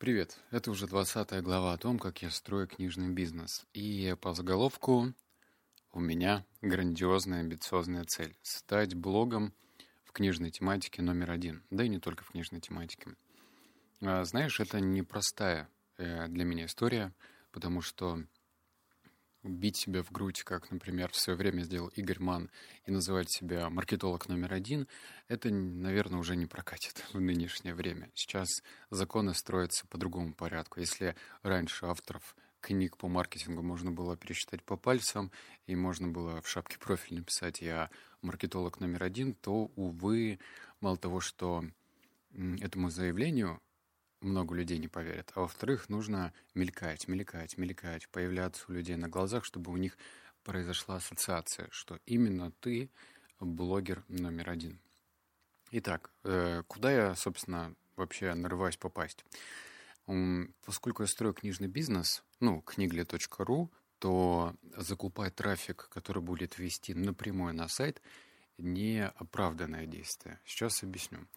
Привет, это уже 20 глава о том, как я строю книжный бизнес. И по заголовку у меня грандиозная амбициозная цель – стать блогом в книжной тематике номер один, да и не только в книжной тематике. А, знаешь, это непростая э, для меня история, потому что бить себя в грудь, как, например, в свое время сделал Игорь Ман, и называть себя маркетолог номер один, это, наверное, уже не прокатит в нынешнее время. Сейчас законы строятся по другому порядку. Если раньше авторов книг по маркетингу можно было пересчитать по пальцам, и можно было в шапке профиль написать «я маркетолог номер один», то, увы, мало того, что этому заявлению много людей не поверят. А во-вторых, нужно мелькать, мелькать, мелькать, появляться у людей на глазах, чтобы у них произошла ассоциация, что именно ты блогер номер один. Итак, э, куда я, собственно, вообще нарываюсь попасть? Поскольку я строю книжный бизнес, ну, книгли.ру, то закупать трафик, который будет вести напрямую на сайт, не оправданное действие. Сейчас объясню.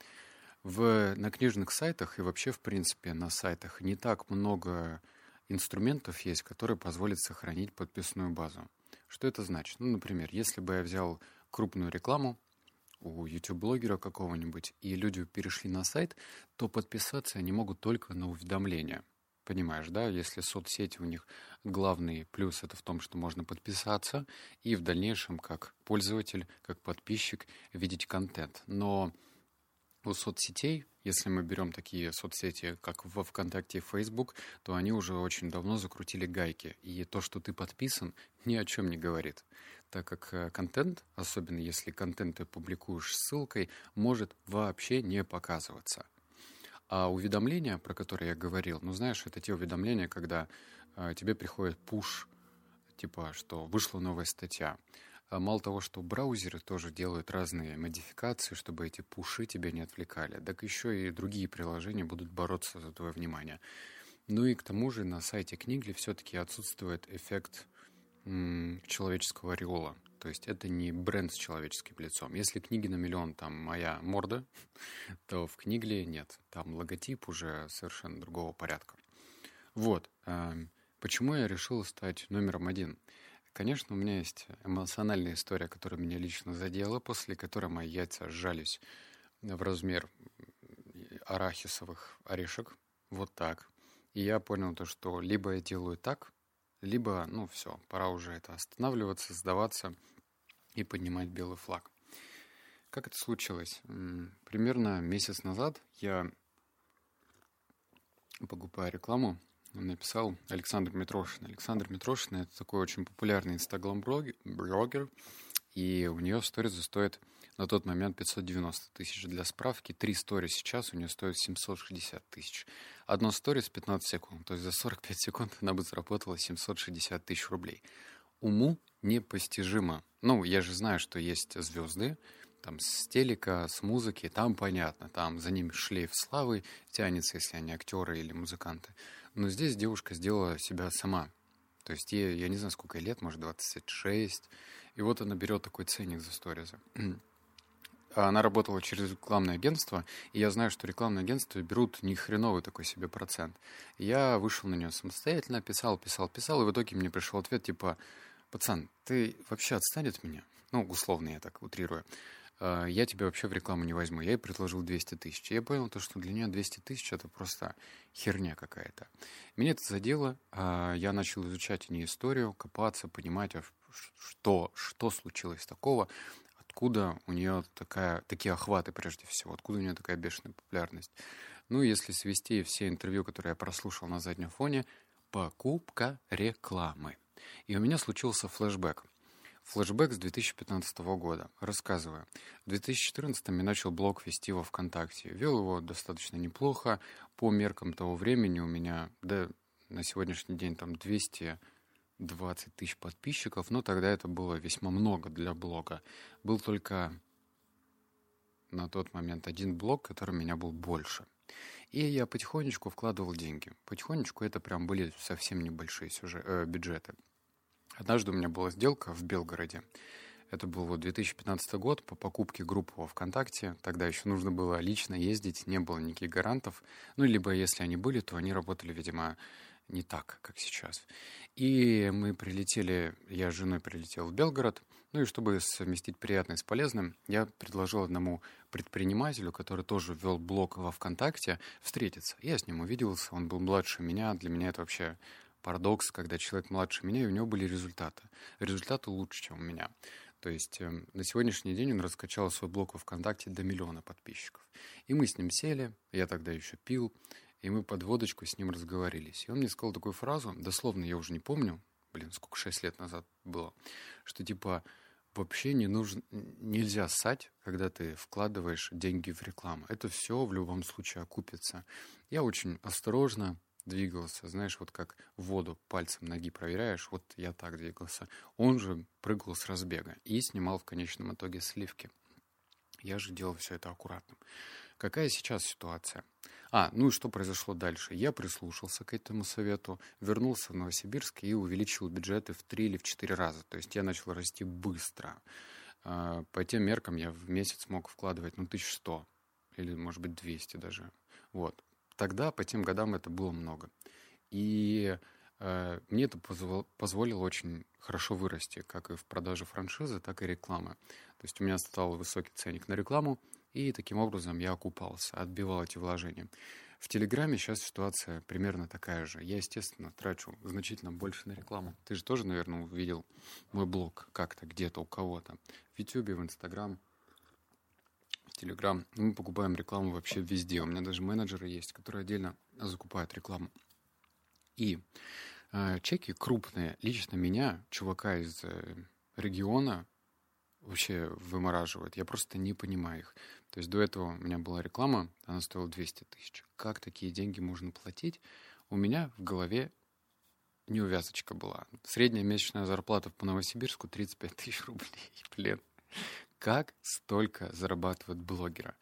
В, на книжных сайтах и вообще, в принципе, на сайтах не так много инструментов есть, которые позволят сохранить подписную базу. Что это значит? Ну, например, если бы я взял крупную рекламу у YouTube-блогера какого-нибудь, и люди перешли на сайт, то подписаться они могут только на уведомления. Понимаешь, да? Если соцсети у них главный плюс это в том, что можно подписаться и в дальнейшем как пользователь, как подписчик видеть контент. Но у соцсетей, если мы берем такие соцсети, как во ВКонтакте и Facebook, то они уже очень давно закрутили гайки. И то, что ты подписан, ни о чем не говорит. Так как э, контент, особенно если контент ты публикуешь ссылкой, может вообще не показываться. А уведомления, про которые я говорил, ну знаешь, это те уведомления, когда э, тебе приходит пуш, типа, что вышла новая статья. А мало того, что браузеры тоже делают разные модификации, чтобы эти пуши тебя не отвлекали, так еще и другие приложения будут бороться за твое внимание. Ну и к тому же на сайте Книгли все-таки отсутствует эффект человеческого ореола. То есть это не бренд с человеческим лицом. Если книги на миллион там моя морда, то в Книгле нет. Там логотип уже совершенно другого порядка. Вот. Эм, почему я решил стать номером один? Конечно, у меня есть эмоциональная история, которая меня лично задела, после которой мои яйца сжались в размер арахисовых орешек. Вот так. И я понял то, что либо я делаю так, либо, ну все, пора уже это останавливаться, сдаваться и поднимать белый флаг. Как это случилось? Примерно месяц назад я, покупая рекламу, написал Александр Митрошин. Александр Митрошин — это такой очень популярный инстаграм-блогер, и у нее сторизы стоят на тот момент 590 тысяч. Для справки, три стори сейчас у нее стоят 760 тысяч. Одно сторис 15 секунд, то есть за 45 секунд она бы заработала 760 тысяч рублей. Уму непостижимо. Ну, я же знаю, что есть звезды, там с телека, с музыки, там понятно, там за ними шлейф славы тянется, если они актеры или музыканты. Но здесь девушка сделала себя сама. То есть ей, я не знаю, сколько лет, может, 26. И вот она берет такой ценник за сторизы. Она работала через рекламное агентство, и я знаю, что рекламные агентства берут ни хреновый такой себе процент. я вышел на нее самостоятельно, писал, писал, писал, и в итоге мне пришел ответ типа, пацан, ты вообще отстань от меня? Ну, условно я так утрирую. А, я тебя вообще в рекламу не возьму. Я ей предложил 200 тысяч. Я понял то, что для нее 200 тысяч это просто херня какая-то. Меня это задело. А, я начал изучать не историю, копаться, понимать, а что, что случилось такого, откуда у нее такая, такие охваты прежде всего, откуда у нее такая бешеная популярность. Ну, если свести все интервью, которые я прослушал на заднем фоне, покупка рекламы. И у меня случился флешбэк. Флэшбэк с 2015 года. Рассказываю. В 2014 я начал блог вести во ВКонтакте. Вел его достаточно неплохо. По меркам того времени у меня, да, на сегодняшний день там 220 тысяч подписчиков, но тогда это было весьма много для блога. Был только на тот момент один блог, который у меня был больше. И я потихонечку вкладывал деньги. Потихонечку это прям были совсем небольшие сюжет, э, бюджеты. Однажды у меня была сделка в Белгороде. Это был вот 2015 год по покупке группы во ВКонтакте. Тогда еще нужно было лично ездить, не было никаких гарантов. Ну, либо если они были, то они работали, видимо, не так, как сейчас. И мы прилетели, я с женой прилетел в Белгород, ну и чтобы совместить приятное с полезным, я предложил одному предпринимателю, который тоже вел блог во ВКонтакте, встретиться. Я с ним увиделся, он был младше меня, для меня это вообще парадокс, когда человек младше меня, и у него были результаты. Результаты лучше, чем у меня. То есть э, на сегодняшний день он раскачал свой блог во ВКонтакте до миллиона подписчиков. И мы с ним сели, я тогда еще пил, и мы под водочку с ним разговорились. И он мне сказал такую фразу, дословно я уже не помню, блин, сколько, шесть лет назад было, что типа вообще не нужно, нельзя ссать, когда ты вкладываешь деньги в рекламу. Это все в любом случае окупится. Я очень осторожно двигался, знаешь, вот как воду пальцем ноги проверяешь, вот я так двигался. Он же прыгал с разбега и снимал в конечном итоге сливки. Я же делал все это аккуратно. Какая сейчас ситуация? А, ну и что произошло дальше? Я прислушался к этому совету, вернулся в Новосибирск и увеличил бюджеты в три или в четыре раза. То есть я начал расти быстро. А, по тем меркам я в месяц мог вкладывать, ну, 1100 или, может быть, 200 даже. Вот. Тогда, по тем годам, это было много. И э, мне это позвол, позволило очень хорошо вырасти, как и в продаже франшизы, так и рекламы. То есть у меня стал высокий ценник на рекламу, и таким образом я окупался, отбивал эти вложения. В Телеграме сейчас ситуация примерно такая же. Я, естественно, трачу значительно больше на рекламу. Ты же тоже, наверное, увидел мой блог как-то где-то у кого-то. В Ютубе, в Инстаграм, Телеграм. Мы покупаем рекламу вообще везде. У меня даже менеджеры есть, которые отдельно закупают рекламу. И э, чеки крупные. Лично меня, чувака из э, региона, вообще вымораживают. Я просто не понимаю их. То есть до этого у меня была реклама, она стоила 200 тысяч. Как такие деньги можно платить? У меня в голове неувязочка была. Средняя месячная зарплата по Новосибирску 35 тысяч рублей. Блин, как столько зарабатывают блогеры?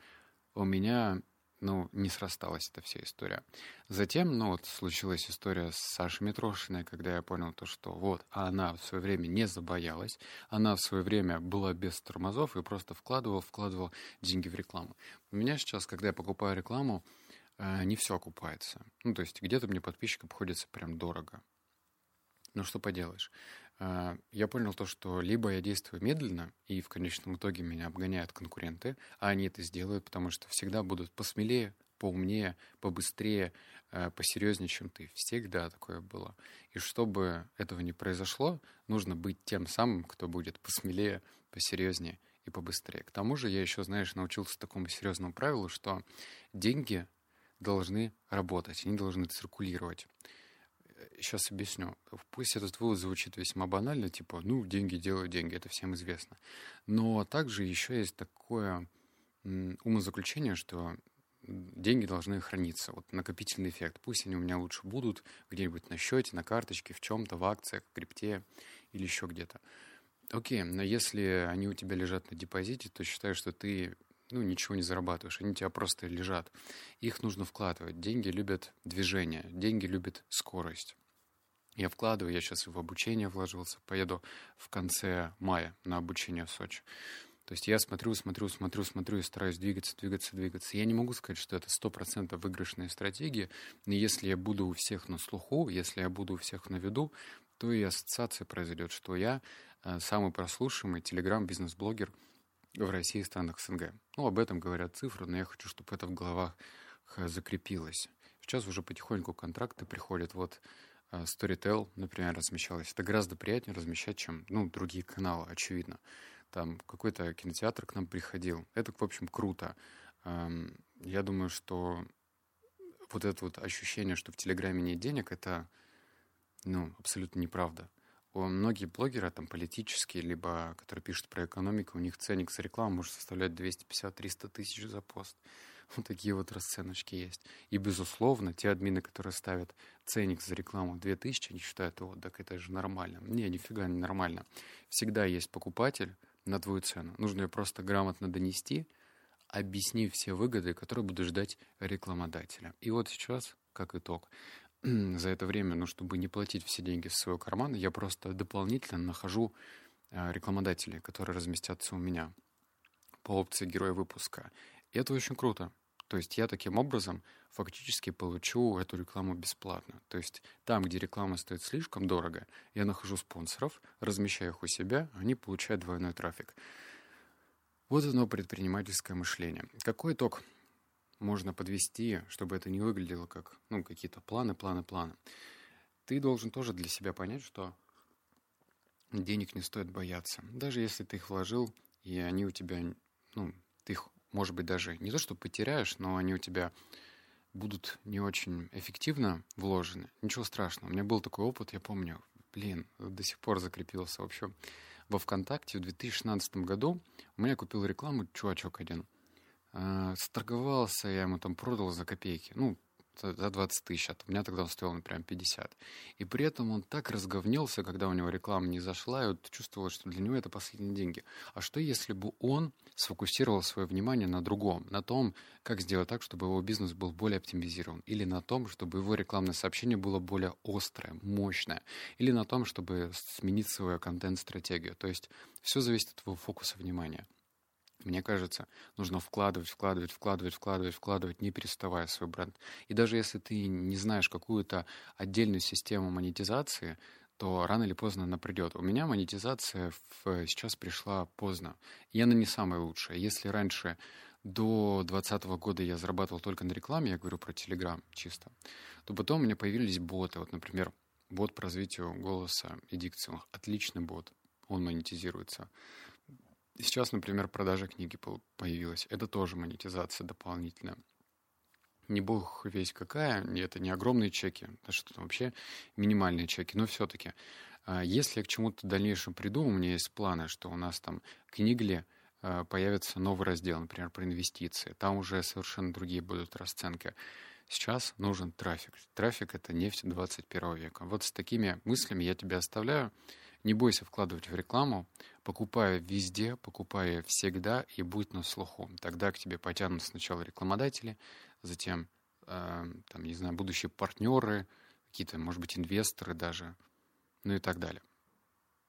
У меня ну, не срасталась эта вся история. Затем, ну, вот случилась история с Сашей Митрошиной, когда я понял то, что вот, она в свое время не забоялась, она в свое время была без тормозов и просто вкладывала, вкладывала деньги в рекламу. У меня сейчас, когда я покупаю рекламу, э, не все окупается. Ну, то есть где-то мне подписчик обходится прям дорого. Ну, что поделаешь. А, я понял то, что либо я действую медленно, и в конечном итоге меня обгоняют конкуренты, а они это сделают, потому что всегда будут посмелее, поумнее, побыстрее, а, посерьезнее, чем ты. Всегда такое было. И чтобы этого не произошло, нужно быть тем самым, кто будет посмелее, посерьезнее и побыстрее. К тому же я еще, знаешь, научился такому серьезному правилу, что деньги должны работать, они должны циркулировать сейчас объясню. Пусть этот вывод звучит весьма банально, типа, ну, деньги делают деньги, это всем известно. Но также еще есть такое умозаключение, что деньги должны храниться. Вот накопительный эффект. Пусть они у меня лучше будут где-нибудь на счете, на карточке, в чем-то, в акциях, в крипте или еще где-то. Окей, но если они у тебя лежат на депозите, то считаю, что ты ну, ничего не зарабатываешь, они у тебя просто лежат. Их нужно вкладывать. Деньги любят движение, деньги любят скорость. Я вкладываю, я сейчас в обучение вложился, поеду в конце мая на обучение в Сочи. То есть я смотрю, смотрю, смотрю, смотрю и стараюсь двигаться, двигаться, двигаться. Я не могу сказать, что это сто процентов выигрышная стратегия, но если я буду у всех на слуху, если я буду у всех на виду, то и ассоциация произойдет, что я э, самый прослушиваемый телеграм-бизнес-блогер в России и странах СНГ. Ну, об этом говорят цифры, но я хочу, чтобы это в головах э, закрепилось. Сейчас уже потихоньку контракты приходят. Вот Э, Storytel, например, размещалось. Это гораздо приятнее размещать, чем ну, другие каналы, очевидно. Там какой-то кинотеатр к нам приходил. Это, в общем, круто. Эм, я думаю, что вот это вот ощущение, что в Телеграме нет денег, это ну, абсолютно неправда. Многие блогеры, там, политические, либо которые пишут про экономику, у них ценник за рекламу может составлять 250-300 тысяч за пост. Вот такие вот расценочки есть. И, безусловно, те админы, которые ставят ценник за рекламу 2000, они считают, вот, так это же нормально. Не, нифига не нормально. Всегда есть покупатель на твою цену. Нужно ее просто грамотно донести, объяснив все выгоды, которые будут ждать рекламодателя. И вот сейчас, как итог, за это время, ну, чтобы не платить все деньги в свой карман, я просто дополнительно нахожу э, рекламодателей, которые разместятся у меня по опции героя выпуска. И это очень круто. То есть я таким образом фактически получу эту рекламу бесплатно. То есть там, где реклама стоит слишком дорого, я нахожу спонсоров, размещаю их у себя, они получают двойной трафик. Вот оно предпринимательское мышление. Какой итог можно подвести, чтобы это не выглядело как ну, какие-то планы, планы, планы? Ты должен тоже для себя понять, что денег не стоит бояться. Даже если ты их вложил, и они у тебя, ну, ты их может быть, даже не то, что потеряешь, но они у тебя будут не очень эффективно вложены. Ничего страшного. У меня был такой опыт, я помню, блин, до сих пор закрепился. В общем, во ВКонтакте в 2016 году у меня купил рекламу чувачок один. Э, сторговался, я ему там продал за копейки. Ну, за 20 тысяч, а у меня тогда он стоил, например, 50. И при этом он так разговнился, когда у него реклама не зашла, и вот чувствовал, что для него это последние деньги. А что если бы он сфокусировал свое внимание на другом, на том, как сделать так, чтобы его бизнес был более оптимизирован, или на том, чтобы его рекламное сообщение было более острое, мощное, или на том, чтобы сменить свою контент-стратегию. То есть все зависит от его фокуса внимания. Мне кажется, нужно вкладывать, вкладывать, вкладывать, вкладывать, вкладывать, не переставая свой бренд. И даже если ты не знаешь какую-то отдельную систему монетизации, то рано или поздно она придет. У меня монетизация в, сейчас пришла поздно, и она не самая лучшая. Если раньше до 2020 года я зарабатывал только на рекламе, я говорю про Telegram чисто, то потом у меня появились боты. Вот, например, бот по развитию голоса и дикции. Отличный бот. Он монетизируется. Сейчас, например, продажа книги появилась. Это тоже монетизация дополнительная. Не бог весь какая, это не огромные чеки, это что там вообще минимальные чеки, но все-таки. А, если я к чему-то дальнейшему приду, у меня есть планы, что у нас там книгли а, появится новый раздел, например, про инвестиции. Там уже совершенно другие будут расценки. Сейчас нужен трафик. Трафик — это нефть 21 века. Вот с такими мыслями я тебя оставляю. Не бойся вкладывать в рекламу, покупая везде, покупая всегда и будь на слуху. Тогда к тебе потянут сначала рекламодатели, затем, э, там, не знаю, будущие партнеры, какие-то, может быть, инвесторы даже, ну и так далее.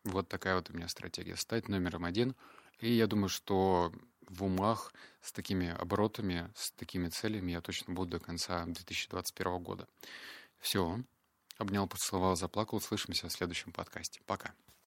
Вот такая вот у меня стратегия. Стать номером один. И я думаю, что в умах с такими оборотами, с такими целями я точно буду до конца 2021 года. Все. Обнял, поцеловал, заплакал. Услышимся в следующем подкасте. Пока.